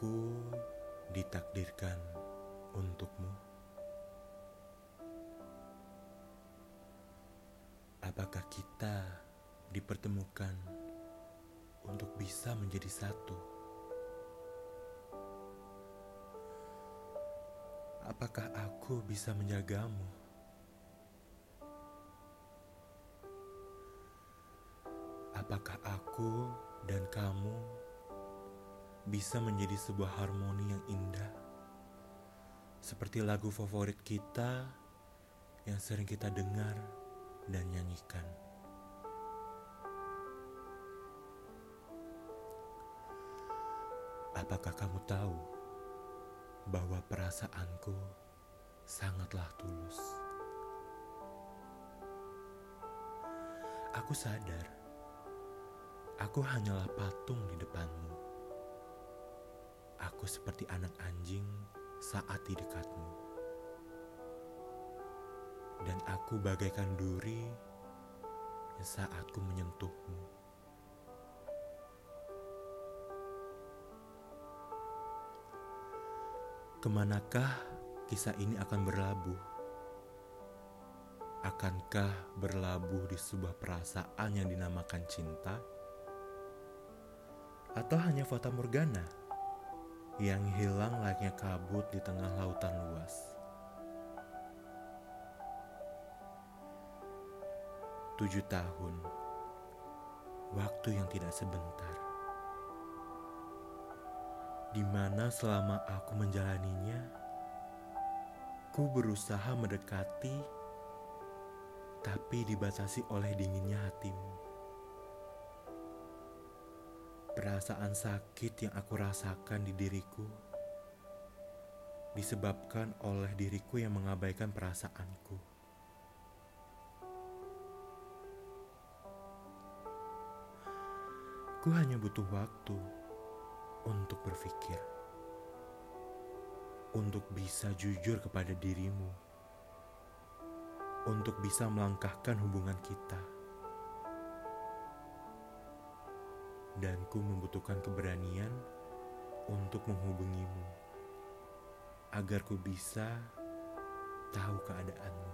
Aku ditakdirkan untukmu. Apakah kita dipertemukan untuk bisa menjadi satu? Apakah aku bisa menjagamu? Apakah aku dan kamu bisa menjadi sebuah harmoni yang indah? Seperti lagu favorit kita yang sering kita dengar dan nyanyikan. Apakah kamu tahu bahwa perasaanku sangatlah tulus? Aku sadar, aku hanyalah patung di depanmu. Aku seperti anak anjing saat di dekatmu dan aku bagaikan duri saat ku menyentuhmu. Ke manakah kisah ini akan berlabuh? Akankah berlabuh di sebuah perasaan yang dinamakan cinta? Atau hanya fata morgana yang hilang layaknya kabut di tengah lautan luas? Tujuh tahun, waktu yang tidak sebentar, di mana selama aku menjalaninya, ku berusaha mendekati, tapi dibatasi oleh dinginnya hatimu. Perasaan sakit yang aku rasakan di diriku disebabkan oleh diriku yang mengabaikan perasaanku. Ku hanya butuh waktu untuk berpikir, untuk bisa jujur kepada dirimu, untuk bisa melangkahkan hubungan kita. Dan ku membutuhkan keberanian untuk menghubungimu, agar ku bisa tahu keadaanmu.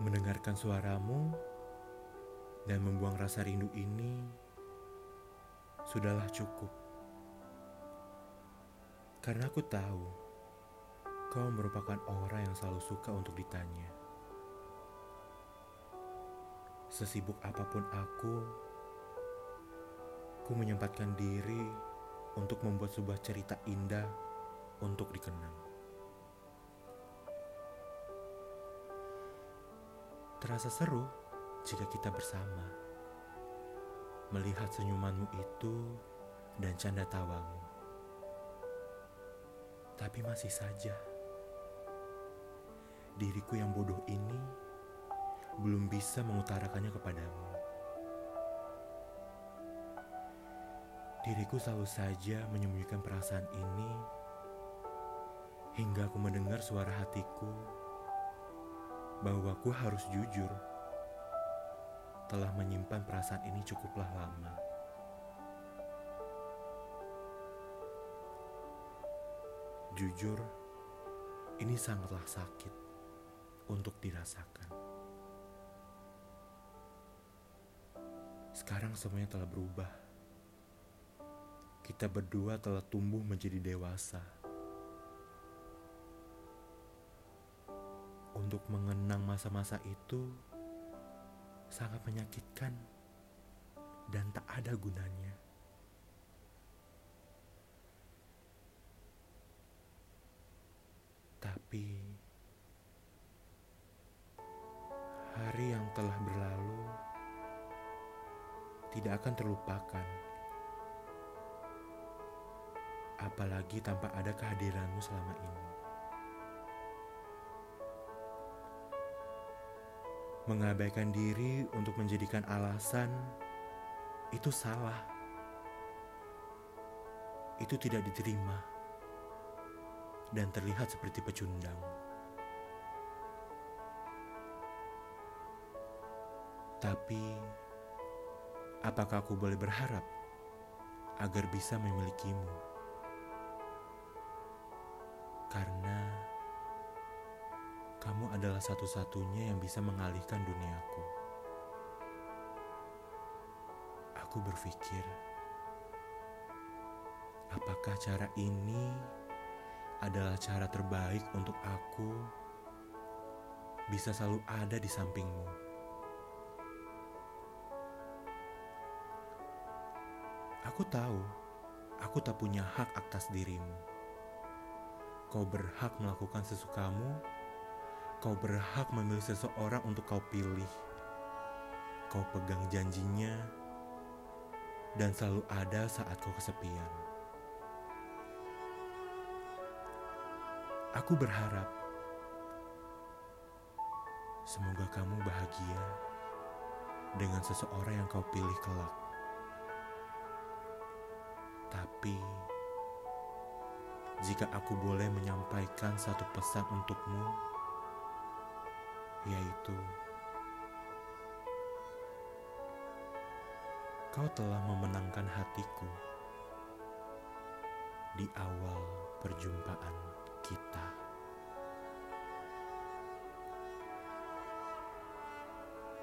Mendengarkan suaramu dan membuang rasa rindu ini sudahlah cukup. Karena aku tahu kau merupakan orang yang selalu suka untuk ditanya. Sesibuk apa pun aku, ku menyempatkan diri untuk membuat sebuah cerita indah untuk dikenang. Terasa seru jika kita bersama. Melihat senyumanmu itu dan canda tawamu. Tapi masih saja, diriku yang bodoh ini belum bisa mengutarakannya kepadamu. Diriku selalu saja menyembunyikan perasaan ini hingga aku mendengar suara hatiku bahwa ku harus jujur. Telah menyimpan perasaan ini cukuplah lama. Jujur, ini sangatlah sakit untuk dirasakan. Sekarang semuanya telah berubah. Kita berdua telah tumbuh menjadi dewasa untuk mengenang masa-masa itu sangat menyakitkan dan tak ada gunanya. Tapi hari yang telah berlalu tidak akan terlupakan. Apalagi tanpa ada kehadiranmu selama ini. Mengabaikan diri untuk menjadikan alasan itu salah. Itu tidak diterima dan terlihat seperti pecundang. Tapi Apakah aku boleh berharap agar bisa memilikimu? Karena kamu adalah satu-satunya yang bisa mengalihkan duniaku. Aku berpikir, apakah cara ini adalah cara terbaik untuk aku bisa selalu ada di sampingmu? Aku tahu, aku tak punya hak atas dirimu. Kau berhak melakukan sesukamu. Kau berhak memilih seseorang untuk kau pilih. Kau pegang janjinya dan selalu ada saat kau kesepian. Aku berharap semoga kamu bahagia dengan seseorang yang kau pilih kelak. Tapi jika aku boleh menyampaikan satu pesan untukmu, yaitu Kau telah memenangkan hatiku di awal perjumpaan.